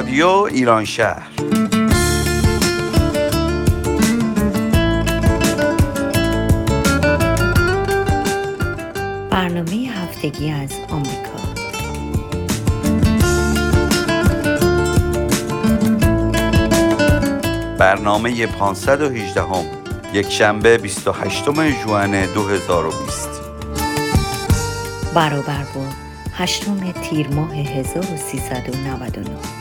رادیو ایران شهر. برنامه هفتگی از آمریکا. برنامه 518 هم یک شنبه 28 ژوئن 2020 برابر با هشتم تیر ماه 1399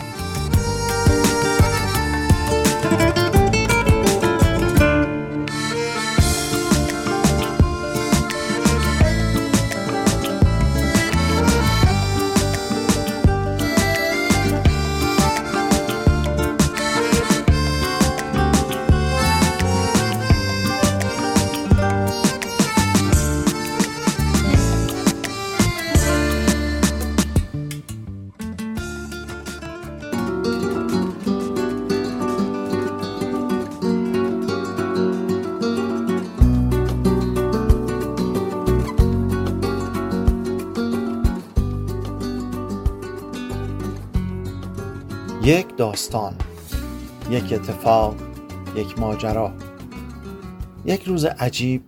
داستان یک اتفاق یک ماجرا. یک روز عجیب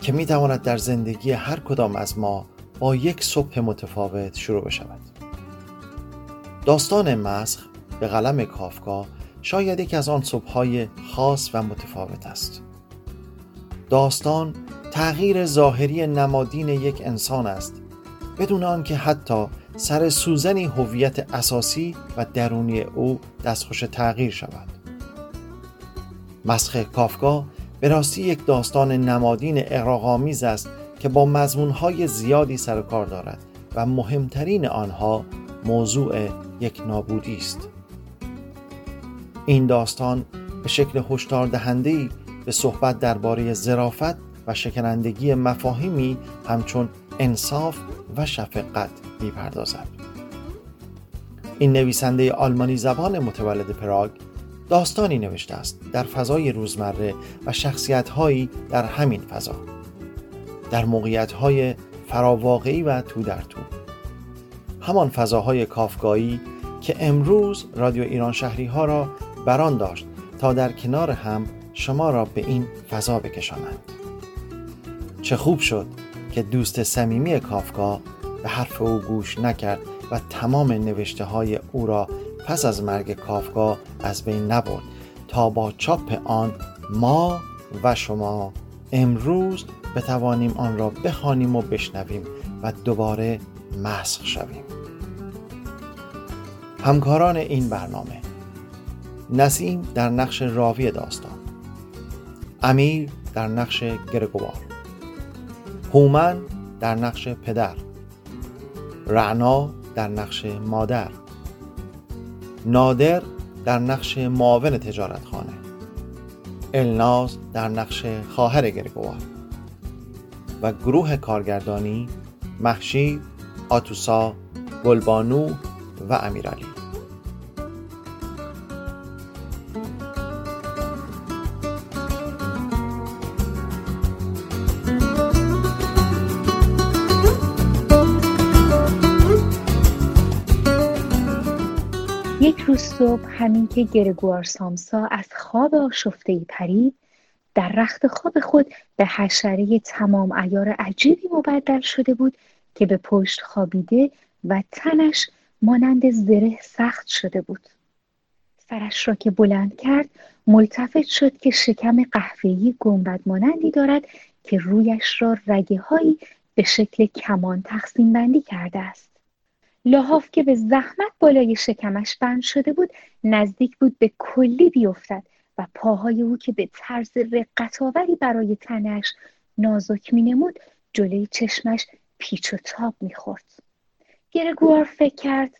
که می تواند در زندگی هر کدام از ما با یک صبح متفاوت شروع بشود. داستان مسخ به قلم کافکا شاید یک از آن صبحهای خاص و متفاوت است. داستان تغییر ظاهری نمادین یک انسان است بدون آنکه حتی سر سوزنی هویت اساسی و درونی او دستخوش تغییر شود. مسخ کافکا به راستی یک داستان نمادین اقراغامیز است که با مضمونهای زیادی سر و کار دارد و مهمترین آنها موضوع یک نابودی است. این داستان به شکل هشدار دهنده‌ای به صحبت درباره ظرافت و شکنندگی مفاهیمی همچون انصاف و شفقت می‌پردازد. این نویسنده آلمانی زبان متولد پراگ داستانی نوشته است در فضای روزمره و شخصیتهایی در همین فضا. در موقعیتهای فراواقعی و تو در تو. همان فضاهای کافگایی که امروز رادیو ایران شهری ها را بران داشت تا در کنار هم شما را به این فضا بکشانند. چه خوب شد که دوست صمیمی کافکا به حرف او گوش نکرد و تمام نوشته های او را پس از مرگ کافکا از بین نبرد. تا با چاپ آن ما و شما امروز بتوانیم آن را بخوانیم و بشنویم و دوباره مسخ شویم. همکاران این برنامه نسیم در نقش راوی داستان امیر در نقش گرگوار هومن در نقش پدر رعنا در نقش مادر. نادر در نقش معاون تجارتخانه. الناز در نقش خواهر گرگوار. و گروه کارگردانی محشید آتوسا گلبانو و امیرعلی روز صبح همین که گرگوار سامسا از خواب آشفته پرید در رخت خواب خود به حشره تمام ایار عجیبی مبدل شده بود که به پشت خوابیده و تنش مانند زره سخت شده بود. سرش را که بلند کرد ملتفت شد که شکم قهوه‌ای گنبد مانندی دارد که رویش را رگه هایی به شکل کمان تقسیم بندی کرده است. لحاف که به زحمت بالای شکمش بند شده بود نزدیک بود به کلی بیفتد و پاهای او که به طرز رقتآوری برای تنش نازک مینمود جلوی چشمش پیچ و تاب می‌خورد. گرگوار فکر کرد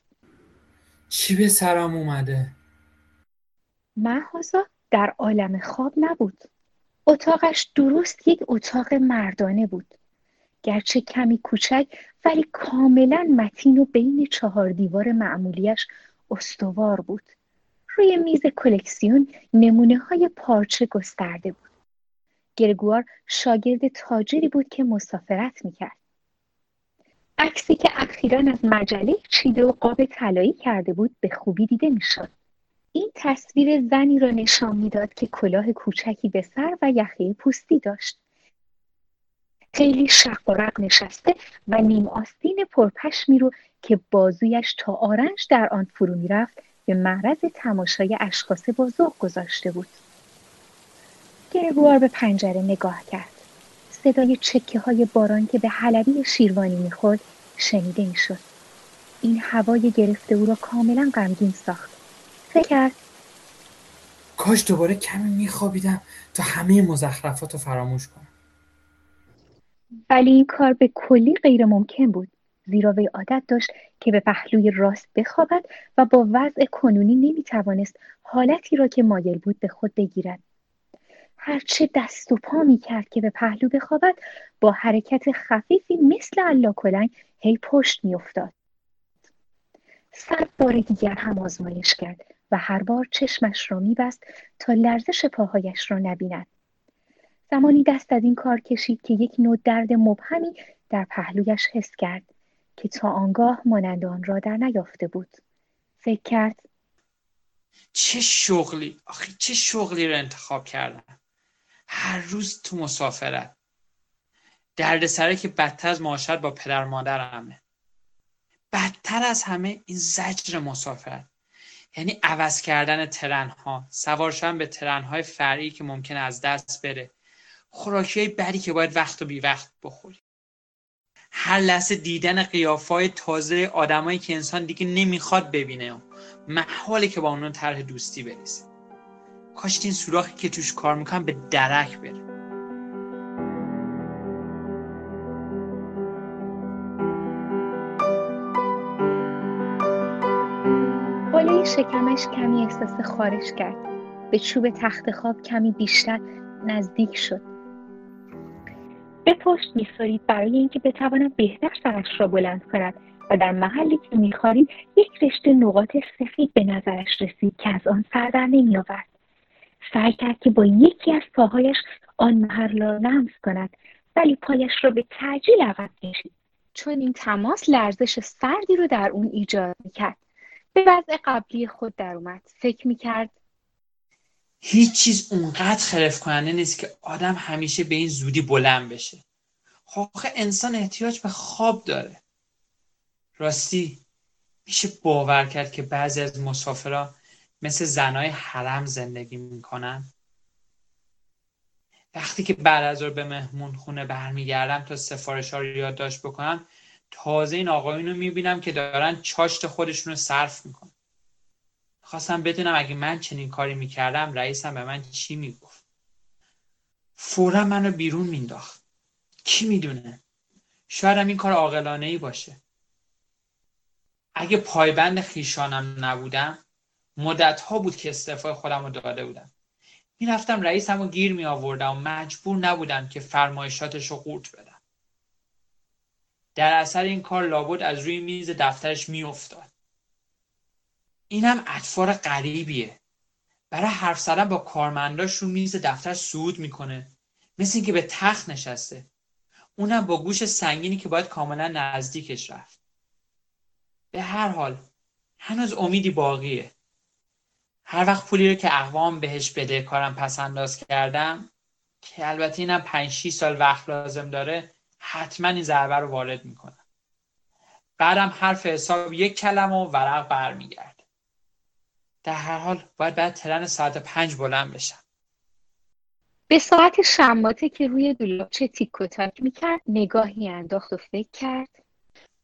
چی به سرم اومده؟ محازا در عالم خواب نبود. اتاقش درست یک اتاق مردانه بود. گرچه کمی کوچک ولی کاملا متین و بین چهار دیوار معمولیش استوار بود. روی میز کلکسیون نمونه های پارچه گسترده بود. گرگوار شاگرد تاجری بود که مسافرت می‌کرد. عکسی که اخیرا از مجله چیده و قاب طلایی کرده بود به خوبی دیده می‌شد. این تصویر زنی را نشان می‌داد که کلاه کوچکی به سر و یخه پوستی داشت. خیلی شق و نشسته و نیم آستین پرپشمی رو که بازویش تا آرنج در آن فرو می‌رفت به معرض تماشای اشخاص با ذوق گذاشته بود. گرگوار به پنجره نگاه کرد. صدای چکه های باران که به حلبی شیروانی می‌خورد شنیده می‌شد. این هوای گرفته او را کاملا غمگین ساخت. فکر کرد کاش دوباره کمی میخوابیدم تا همه مزخرفات رو فراموش کنم. ولی این کار به کلی غیر ممکن بود زیرا وی عادت داشت که به پهلوی راست بخوابد و با وضع کنونی نمی‌توانست حالتی را که مایل بود به خود بگیرد هرچه دست و پا می کرد که به پهلو بخوابد با حرکت خفیفی مثل الاکلنگ هی پشت می افتاد. صد بار دیگر هم آزمایش کرد و هر بار چشمش را میبست تا لرزش پاهایش را نبیند. زمانی دست از این کار کشید که یک نوع درد مبهمی در پهلویش حس کرد که تا آنگاه مانند آن را در نیافته بود. فکر کرد چه شغلی؟ آخه چه شغلی رو انتخاب کردم هر روز تو مسافرت. دردسره که بدتر از معاشرت با پدر مادرمه. بدتر از همه این زجر مسافرت. یعنی عوض کردن ترن ها سوار شدن به ترن های فرعی که ممکنه از دست بره. خوراکی بدی که باید وقت و بی وقت بخوری. هر لحظه دیدن قیافای تازه آدمایی که انسان دیگه نمی‌خواد ببینه محاله که با اونون طرح دوستی برسه. کاش این سوراخی که توش کار می‌کنم به درک بره. شکمش کمی احساس خارش کرد. به چوب تخت خواب کمی بیشتر نزدیک شد. به پشت میسارید برای اینکه بتواند بهتر سرش را بلند کند و در محلی که میخوارید یک رشته نقاط سفید به نظرش رسید که از آن سر در نمیآورد. سعی کرد که با یکی از پاهایش آن محل را لمس کند ولی پایش را به تعجیل عقب کشید. چون این تماس لرزش سردی رو در اون ایجاد می‌کرد. به وضع قبلی خود در اومد. فکر می‌کرد هیچ چیز اونقدر خرف کننده نیست که آدم همیشه به این زودی بلند بشه. آخه انسان احتیاج به خواب داره. راستی میشه باور کرد که بعضی از مسافرها مثل زنای حرم زندگی می‌کنن؟ وقتی که بعد از به مهمون خونه برمیگردم تا سفارش ها رو یادداشت بکنم تازه این آقایون رو می‌بینم که دارن چاشت خودشون رو صرف می‌کنن. خواستم بدونم اگه من چنین کاری می‌کردم رئیسم به من چی می‌گفت؟ فورا منو بیرون مینداخت. کی می‌دونه؟ شاید این کار عاقلانه ای باشه. اگه پایبند خیشانم نبودم مدت ها بود که استعفای خودم رو داده بودم. می‌رفتم رئیسم رو گیر می آوردم و مجبور نبودم که فرمایشاتش رو قورت بدم. در اثر این کار لابد از روی میز دفترش میافتاد. اینم اطفار غریبیه. برای حرف زدن با کارمنداش رو میز دفتر سود می‌کنه. مثل اینکه به تخت نشسته. اونم با گوش سنگینی که باید کاملا نزدیکش رفت. به هر حال هنوز امیدی باقیه. هر وقت پولی رو که اقوام بهش بده کارم پس انداز کردم که البته اینم 5 6 سال وقت لازم داره حتما این ضربه رو وارد می‌کنم. بعدم حرف حساب یک کلم و ورق برمیگرد. در هر حال باید بعد ترن ساعت پنج بلند بشم. به ساعت شماته که روی دولابچه تیک و تاک می‌کرد نگاهی انداخت و فکر کرد.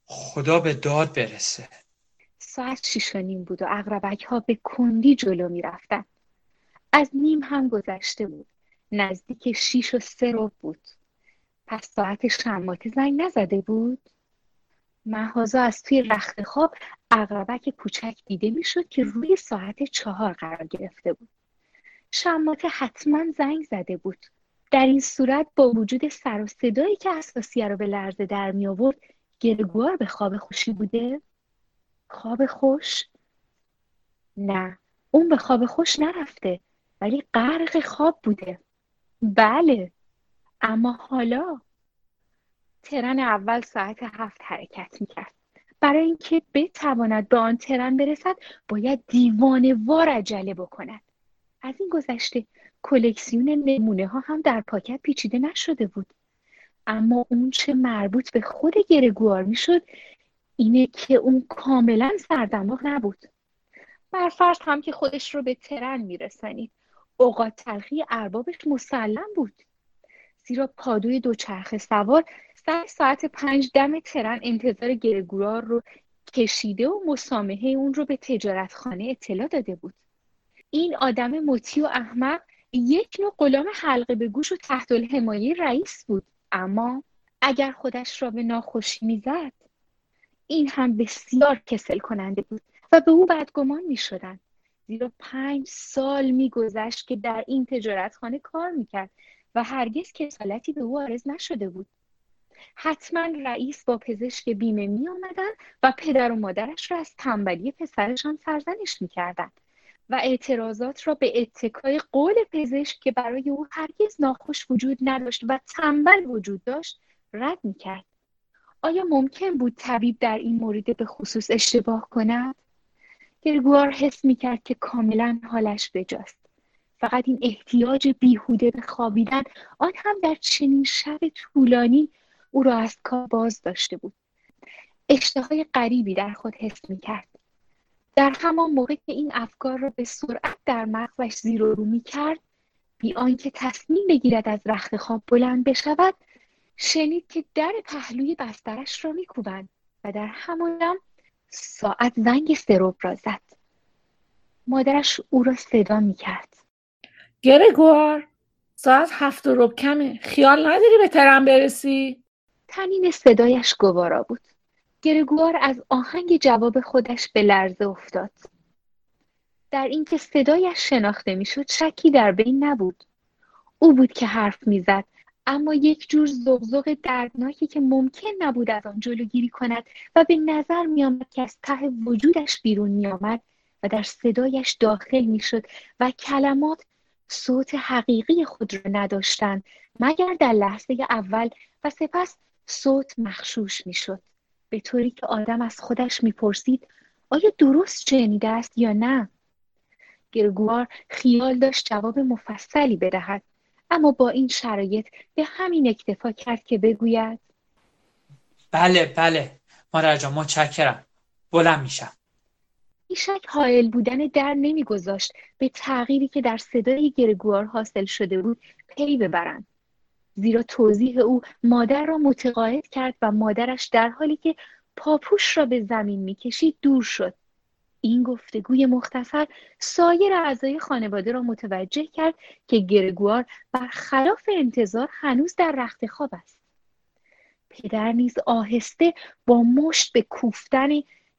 خدا به داد برسه. ساعت شیش و نیم بود و اقربک ها به کندی جلو می‌رفتن. از نیم هم گذشته بود. نزدیک شیش و سه رو بود. پس ساعت شماته زنگ نزده بود؟ محازا از توی رخت خواب اقربک کوچک دیده می‌شد که روی ساعت چهار قرار گرفته بود. شماته حتما زنگ زده بود. در این صورت با وجود سر و صدایی که اساسیه رو به لرزه در می آورد گرگوار به خواب خوشی بوده؟ خواب خوش؟ نه. اون به خواب خوش نرفته ولی غرق خواب بوده. بله. اما حالا ترن اول ساعت هفت حرکت می‌کرد. برای اینکه بتواند به آن ترن برسد باید دیوانه وار عجله بکند. از این گذشته کلکسیون نمونه ها هم در پاکت پیچیده نشده بود. اما اون چه مربوط به خود گرگوار می‌شد اینه که اون کاملا سردماغ نبود. برفرض هم که خودش رو به ترن میرسانید اوقات تلخی اربابش مسلم بود. زیرا پادوی دوچرخه سوار سر ساعت پنج دم ترن انتظار گرگوار رو کشیده و مسامحه اون رو به تجارتخانه اطلاع داده بود. این آدم مطیع و احمق یک نوع غلام حلقه به گوش و تحت الحمایه رئیس بود. اما اگر خودش را به ناخوشی می‌زد این هم بسیار کسل کننده بود و به او بدگمان می شدن. زیرا پنج سال میگذشت که در این تجارتخانه کار می‌کرد و هرگز کسالتی به او آرز نشده بود. حتما رئیس با پزشک بیمه می آمدن و پدر و مادرش را از تنبلی پسرشان سرزنش می‌کردند و اعتراضات را به اتکای قول پزشک که برای او هرگز ناخوش وجود نداشت و تنبل وجود داشت رد می‌کرد آیا ممکن بود طبیب در این مورد به خصوص اشتباه کند؟ گرگوار حس می‌کرد که کاملا حالش بجاست. فقط این احتیاج بیهوده به خوابیدن آن هم در چنین شب طولانی او را از کار باز داشته بود. اشتهای غریبی در خود حس می‌کرد. در همان موقع که این افکار را به سرعت در مغزش زیر و رو می‌کرد بی آنکه تصمیم بگیرد از رخت خواب بلند بشود شنید که در پهلوی بسترش را میکوبند و در همان ساعت زنگ سروب را زد. مادرش او را صدا می‌کرد. گرگوار ساعت هفت و رب کمه. خیال نداری به ترم برسی؟ تنین صدایش گوارا بود. گرگوار از آهنگ جواب خودش به لرزه افتاد. در اینکه صدایش شناخته می‌شد شکی در بین نبود. او بود که حرف می‌زد اما یک جور زغزغ دردناکی که ممکن نبود از آن جلوگیری کند و به نظر میآمد که از ته وجودش بیرون میآمد و در صدایش داخل می‌شد و کلمات صوت حقیقی خود را نداشتند مگر در لحظه اول و سپس صوت مخشوش می‌شد. به طوری که آدم از خودش می‌پرسید آیا درست شنیده است یا نه؟ گرگوار خیال داشت جواب مفصلی بدهد اما با این شرایط به همین اکتفا کرد که بگوید بله بله. مادر متشکرم. بلند میشم. بیشک حائل بودن در نمیگذاشت. به تغییری که در صدای گرگوار حاصل شده بود پی ببرند. زیرا توضیح او مادر را متقاعد کرد و مادرش در حالی که پاپوش را به زمین می‌کشید دور شد. این گفتگوی مختصر سایر اعضای خانواده را متوجه کرد که گرگوار برخلاف انتظار هنوز در رخت خواب است. پدر نیز آهسته با مشت به کوفتن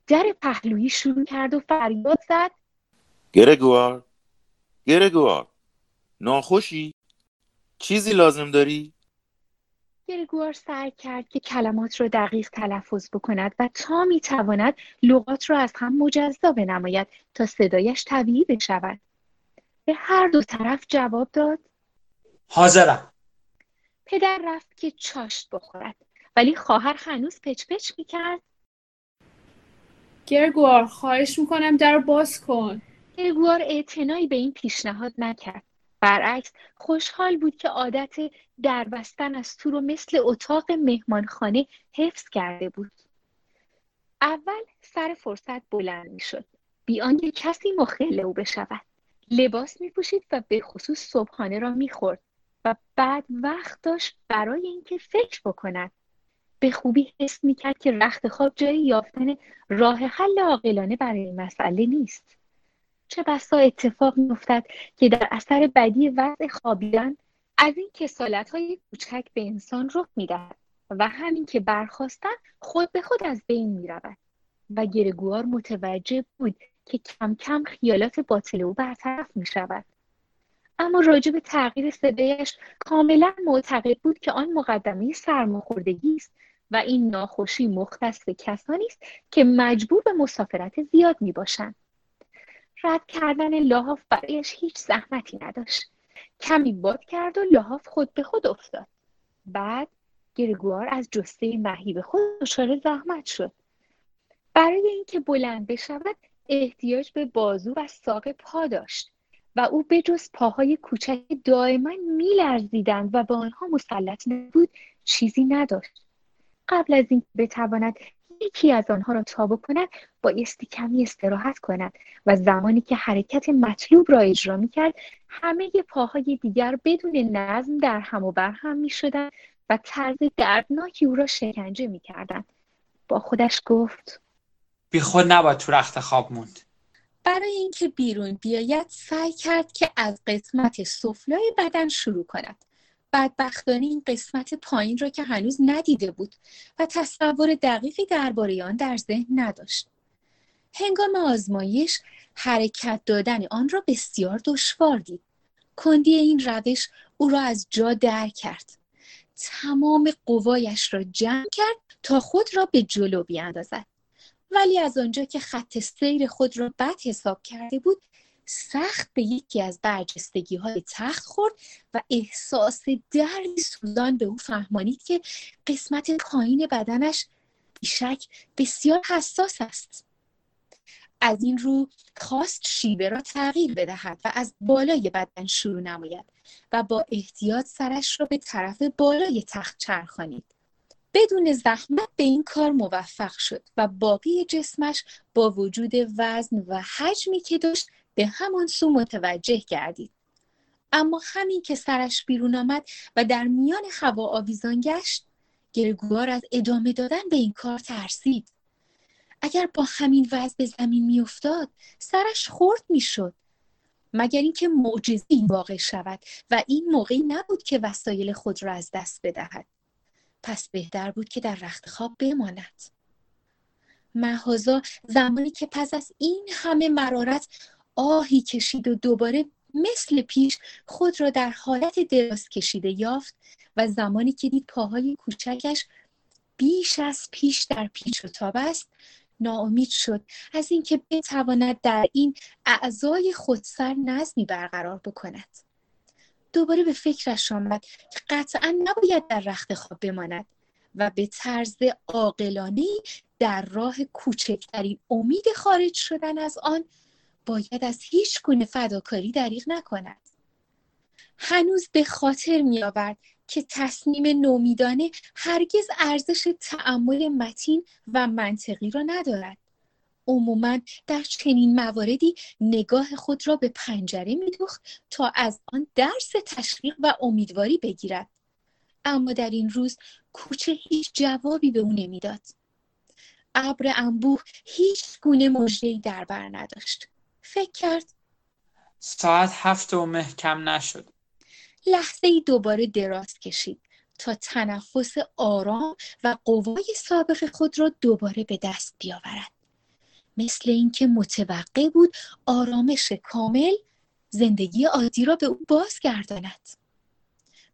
در پهلویی شروع کرد و فریاد زد. گرگوار گرگوار ناخوشی؟ چیزی لازم داری؟ گرگوار سعی کرد که کلمات را دقیق تلفظ بکند و تا می‌تواند لغات را از هم مجزا بنماید تا صدایش طبیعی بشود. به هر دو طرف جواب داد. حاضرم. پدر رفت که چاشت بخورد ولی خواهر هنوز پچ پچ می‌کرد. گرگوار خواهش می‌کنم در باز کن. گرگوار اعتنایی به این پیشنهاد نکرد. برعکس خوشحال بود که عادت دربستن از تو رو مثل اتاق مهمانخانه حفظ کرده بود. اول سر فرصت بلند می‌شد. بی آنکه کسی مخل او بشود. لباس می پوشید و به خصوص صبحانه را می‌خورد و بعد وقت داشت برای اینکه فکر بکند. به خوبی حس می‌کرد که رخت خواب جای یافتن راه حل عاقلانه برای مسئله نیست. چه بسا اتفاق میافتد که در اثر بدی وضع خوابیدن از این کسالت های کوچک به انسان رخ می‌دهد و همین که برخواستن خود به خود از بین می‌رود و گرگوار متوجه بود که کم کم خیالات باطل او برطرف می شود. اما راجع به تغییر صدایش کاملا معتقد بود که آن مقدمه سرماخوردگی است و این ناخوشی مختص کسانی است که مجبور به مسافرت زیاد می باشند. رد کردن لحاف برایش هیچ زحمتی نداشت. کمی باد کرد و لحاف خود به خود افتاد. بعد گرگوار از جسته مهیب خود دچار زحمت شد برای اینکه بلند بشود احتیاج به بازو و ساق پا داشت و او به جز پاهای کوچک دائما میلرزیدند و به آنها مسلط نبود چیزی نداشت قبل از اینکه بتواند یکی از آنها را تابو کند بایستی کمی استراحت کند و زمانی که حرکت مطلوب را اجرا می‌کرد همه پاهای دیگر بدون نظم در هم و بر هم می‌شدند و طرز دردناکی او را شکنجه می‌کردند. با خودش گفت بی خود نباید تو رخت خواب موند. برای اینکه بیرون بیاید سعی کرد که از قسمت سفلای بدن شروع کند. بدبختانه این قسمت پایین را که هنوز ندیده بود و تصور دقیقی درباره آن در ذهن نداشت. هنگام آزمایش حرکت دادن آن را بسیار دشوار دید. کندی این روش او را از جا در کرد. تمام قوایش را جمع کرد تا خود را به جلو بیاندازد. ولی از آنجا که خط سیر خود را بد حساب کرده بود سخت به یکی از برجستگی های تخت خورد و احساس دردی سوزان به او فهمانید که قسمت پایین بدنش بیشک بسیار حساس است. از این رو خواست شیبه را تغییر بدهد و از بالای بدن شروع نماید و با احتیاط سرش را به طرف بالای تخت چرخانید. بدون زحمت به این کار موفق شد و باقی جسمش با وجود وزن و حجمی که داشت به همان سو متوجه گردید اما همین که سرش بیرون آمد و در میان هوا آویزان گشت گرگوار از ادامه دادن به این کار ترسید. اگر با همین وضع به زمین میافتاد سرش خورد می‌شد. مگر اینکه معجزی واقع شود و این موقعی نبود که وسایل خود را از دست بدهد. پس بهتر بود که در رخت خواب بماند. محازا زمانی که پس از این همه مرارت آهی کشید و دوباره مثل پیش خود را در حالت دراز کشیده یافت و زمانی که دید پاهای کوچکش بیش از پیش در پیچ و تاب است ناامید شد از اینکه بتواند در این اعضای خودسر نظمی برقرار بکند. دوباره به فکرش آمد که قطعا نباید در رخت خواب بماند و به طرز عاقلانه در راه کوچکترین امید خارج شدن از آن باید از هیچ گونه فداکاری دریغ نکند. هنوز به خاطر می آورد که تصمیم نومیدانه هرگز ارزش تعمل متین و منطقی را ندارد. عموما در چنین مواردی نگاه خود را به پنجره میدوخت تا از آن درس تشویق و امیدواری بگیرد. اما در این روز کوچه هیچ جوابی به او نمی‌داد. ابر انبوه هیچ گونه مژدهای در بر نداشت. فکر کرد. ساعت هفت و محکم نشد. لحظه ای دوباره دراز کشید تا تنفس آرام و قوای سابق خود را دوباره به دست بیاورد. مثل اینکه متوقع بود آرامش کامل زندگی عادی را به او بازگرداند.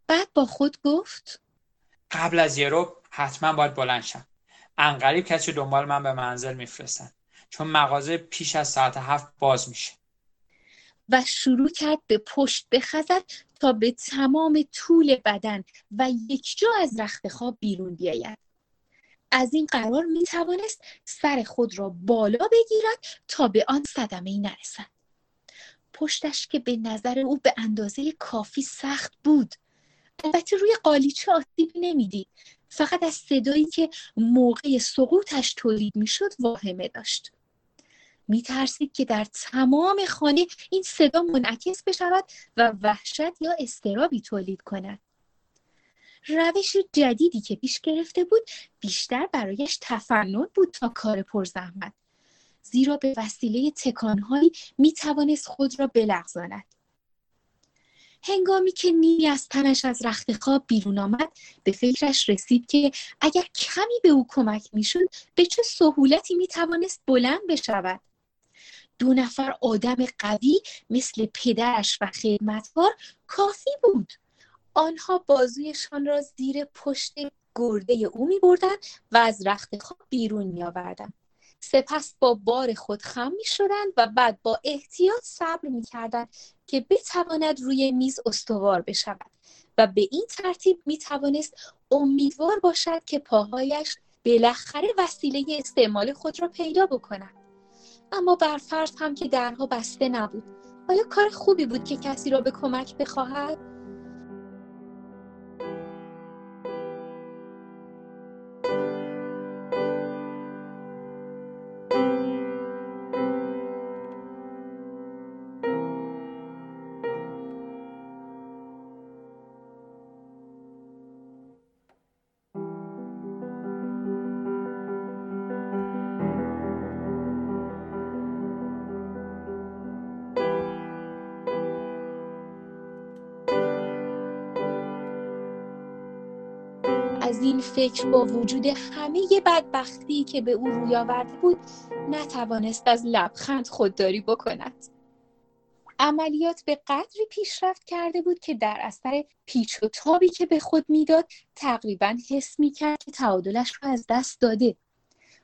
بعد با خود گفت قبل از یه حتما باید بلند شم. انقریب کسی دنبال من به منزل میفرستن چون مغازه پیش از ساعت هفت باز میشه. و شروع کرد به پشت بخزد تا به تمام طول بدن و یک جا از رخت خواب بیرون بیاید. از این قرار می توانست سر خود را بالا بگیرد تا به آن صدمه ای نرسد. پشتش که به نظر او به اندازه کافی سخت بود. البته روی قالیچه آسیبی نمی‌دید. فقط از صدایی که موقع سقوطش تولید می‌شد واهمه داشت. میترسید که در تمام خانه این صدا منعکس بشود و وحشت یا استرابی تولید کند. روش جدیدی که پیش گرفته بود بیشتر برایش تفنن بود تا کار پرزحمت. زیرا به وسیله تکانهایی می توانست خود را بلغزاند. هنگامی که نیمی از تنش از رخت خواب بیرون آمد به فکرش رسید که اگر کمی به او کمک می‌شد به چه سهولتی می توانست بلند بشود. دو نفر آدم قوی مثل پدرش و خدمتکار کافی بود آنها بازویشان را زیر پشت گرده او می بردن و از رخت خواب بیرون می آوردن. سپس با بار خود خم می شدن و بعد با احتیاط صبر می کردن که بتواند روی میز استوار بشود و به این ترتیب می توانست امیدوار باشد که پاهایش بالاخره وسیله استعمال خود را پیدا بکند اما بر فرض هم که درها بسته نبود. آیا کار خوبی بود که کسی را به کمک بخواهد؟ فکر با وجود همه بدبختی که به او روی آورده بود نتوانست از لبخند خودداری بکند. عملیات به قدری پیشرفت کرده بود که در اثر پیچ و تابی که به خود می‌داد تقریبا حس می‌کرد که تعادلش را از دست داده.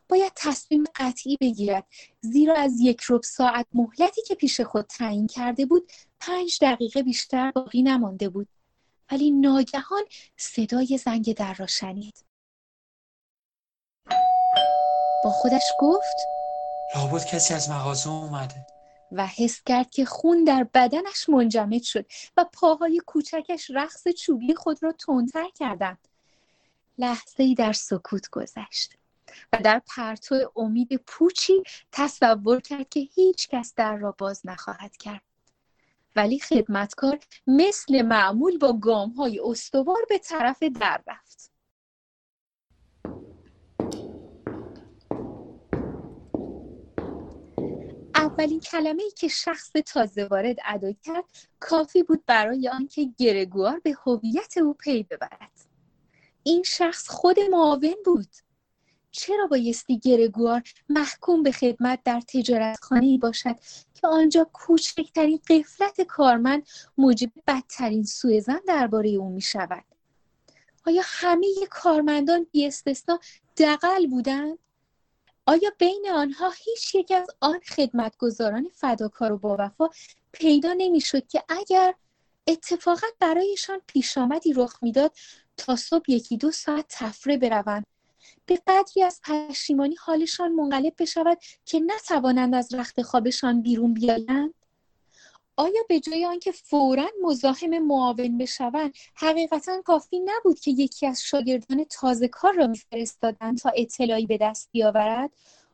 باید تصمیم قطعی بگیرد زیرا از یک رب ساعت مهلتی که پیش خود تعیین کرده بود پنج دقیقه بیشتر باقی نمانده بود. ولی ناگهان صدای زنگ در را شنید. با خودش گفت لابد کسی از مغازه اومده. و حس کرد که خون در بدنش منجمد شد و پاهای کوچکش رقص چوبی خود را تندتر کردند. لحظه ای در سکوت گذشت و در پرتو امید پوچی تصور کرد که هیچ کس در را باز نخواهد کرد. ولی خدمتکار مثل معمول با گام های استوار به طرف در رفت. اولین کلمه ای که شخص تازه وارد ادا کرد کافی بود برای آنکه گرگوار به هویت او پی ببرد. این شخص خود معاون بود. چرا بایستی گرگوار محکوم به خدمت در تجارتخانه ای باشد که آنجا کوچکترین قفلت کارمند موجب بدترین سوء زن درباره او می شود آیا همه کارمندان بی استثنا دقل بودند؟ آیا بین آنها هیچ یک از آن خدمتگزاران فداکار و باوفا پیدا نمی‌شد که اگر اتفاقا برایشان پیش آمدی رخ می‌داد تا صبح یکی دو ساعت تفره بروند به قدری از پشیمانی حالشان منقلب بشود که نتوانند از رخت خوابشان بیرون بیایند؟ آیا به جای آنکه فورا مزاحم معاون بشوند حقیقتا کافی نبود که یکی از شاگردان تازه کار را میفرستادند تا اطلاعی به دست بیاورد؟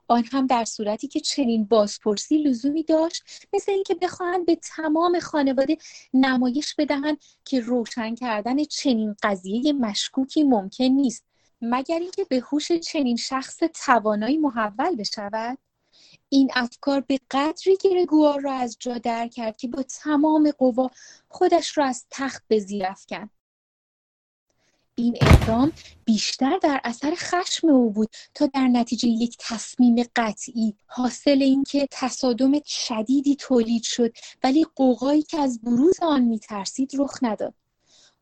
آن هم در صورتی که چنین بازپرسی لزومی داشت مثل اینکه بخواهند به تمام خانواده نمایش بدهند که روشن کردن چنین قضیه مشکوکی ممکن نیست. مگر اینکه به هوش چنین شخص توانایی محول بشود؟ این افکار به قدری گرگوار را از جا در کرد که با تمام قوا خودش را از تخت به زیر افکند. این اقدام بیشتر در اثر خشم او بود تا در نتیجه یک تصمیم قطعی حاصل اینکه تصادم شدیدی تولید شد ولی قوقایی که از بروز آن میترسید رخ نداد.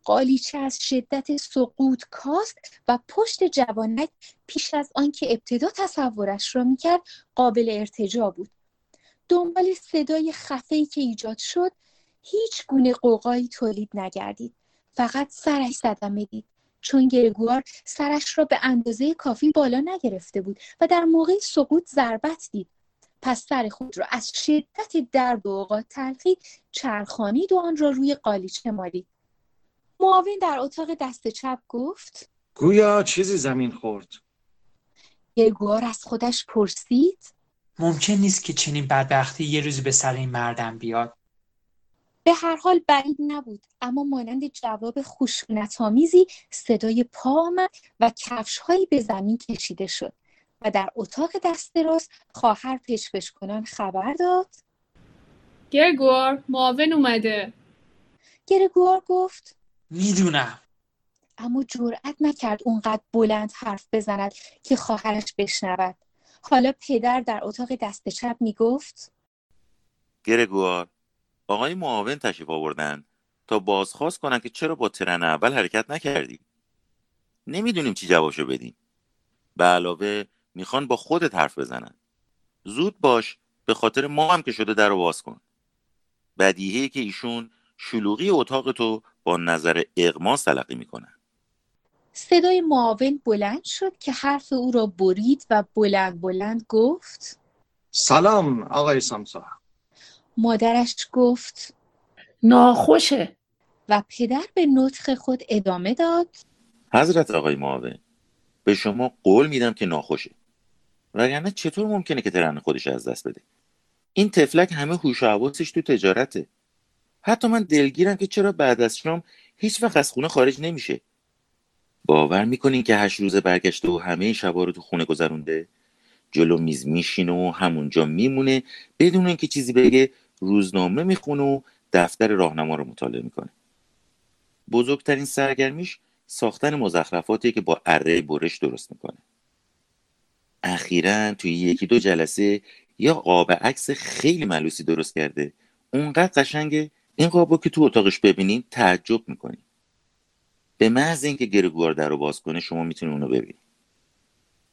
قالیچه از شدت سقوط کاست و پشت جوانک پیش از آنکه ابتدا تصورش را می‌کرد قابل ارتجا بود. دنبال صدای خفه‌ای که ایجاد شد هیچ گونه قوقایی تولید نگردید. فقط سرش صدمه دید. چون گرگوار سرش را به اندازه کافی بالا نگرفته بود و در موقع سقوط ضربت دید. پس سر خود را از شدت درد و اوقات تلخی چرخانید و آن را روی قالیچه مالید. معاون در اتاق دست چپ گفت گویا چیزی زمین خورد. گرگوار از خودش پرسید ممکن نیست که چنین بدبختی یه روز به سر این مردم بیاد. به هر حال بعید نبود اما مانند جواب خشونتآمیزی صدای پا آمد و کفشهایی به زمین کشیده شد و در اتاق دست راست خواهر پشپش کنان خبر داد. گرگوار معاون اومده. گرگوار گفت می‌دونم. اما جرأت نکرد اونقدر بلند حرف بزند که خواهرش بشنود. حالا پدر در اتاق دست چپ می‌گفت گرگوار آقای معاون تشریف آوردن. تا بازخواست کنن که چرا با ترن اول حرکت نکردی؟ نمی‌دونیم چی جوابشو بدیم. به علاوه می‌خوان با خودت حرف بزنن. زود باش به خاطر ما هم که شده در رو باز کن. بدیهی که ایشون شلوغی اتاق تو با نظر اغماس تلقی می‌کنن. صدای معاون بلند شد که حرف او را برید و بلند بلند گفت سلام آقای سامسا. مادرش گفت ناخوشه. و پدر به نطق خود ادامه داد. حضرت آقای معاون به شما قول میدم که ناخوشه. وگرنه چطور ممکنه که ترن خودش از دست بده؟ این تفلک همه هوش و حواسش تو تجارته. حتی من دلگیرم که چرا بعد از شام هیچ وقت از خونه خارج نمیشه. باور می‌کنین که هشت روزه برگشته و همه شبا رو تو خونه گذرونده؟ جلو میز میشینه و همونجا میمونه بدون اینکه چیزی بگه روزنامه می‌خونه و دفتر راهنما رو مطالعه می‌کنه. بزرگترین سرگرمیش ساختن مزخرفاتی که با اره برش درست می‌کنه. اخیرا توی یکی دو جلسه یا قاب عکس خیلی ملوسی درست کرده. اونقدر قشنگه این قابو که تو اتاقش ببینین تعجب می‌کنین به محض اینکه گرگوار در رو باز کنه شما می‌تونید اونو ببینید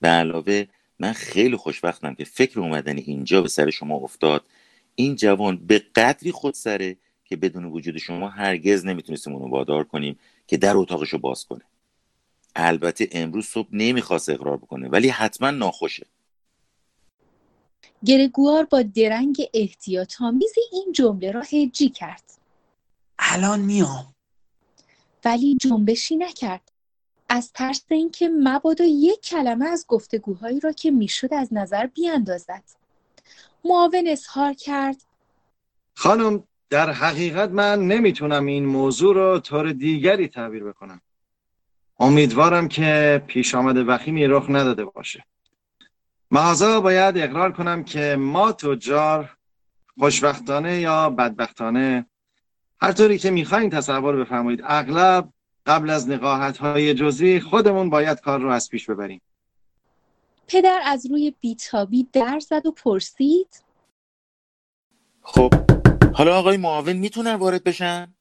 به علاوه من خیلی خوشبختم که فکر اومدن اینجا به سر شما افتاد. این جوان به قدری خود سره که بدون وجود شما هرگز نمی‌تونستیم اونو وادار کنیم که در اتاقش رو باز کنه. البته امروز صبح نمی‌خواست اقرار بکنه ولی حتما ناخوشه. گرگوار با درنگ احتیاط آمیزی این جمله را هجی کرد. الان میام. ولی جنبشی نکرد. از ترس اینکه مبادا یک کلمه از گفتگوهایی را که می‌شد از نظر بیاندازد. معاون اظهار کرد. خانم در حقیقت من نمی‌تونم این موضوع رو طور دیگری تعبیر بکنم. امیدوارم که پیش آمده وخیمی رخ نداده باشه. محضا باید اقرار کنم که ما تجار خوشبختانه یا بدبختانه هر طوری که می‌خواین تصور بفرمایید. اغلب قبل از نقاهت های جزئی خودمون باید کار رو از پیش ببریم. پدر از روی بیتابی در زد و پرسید. خب حالا آقای معاون می‌تونن وارد بشن؟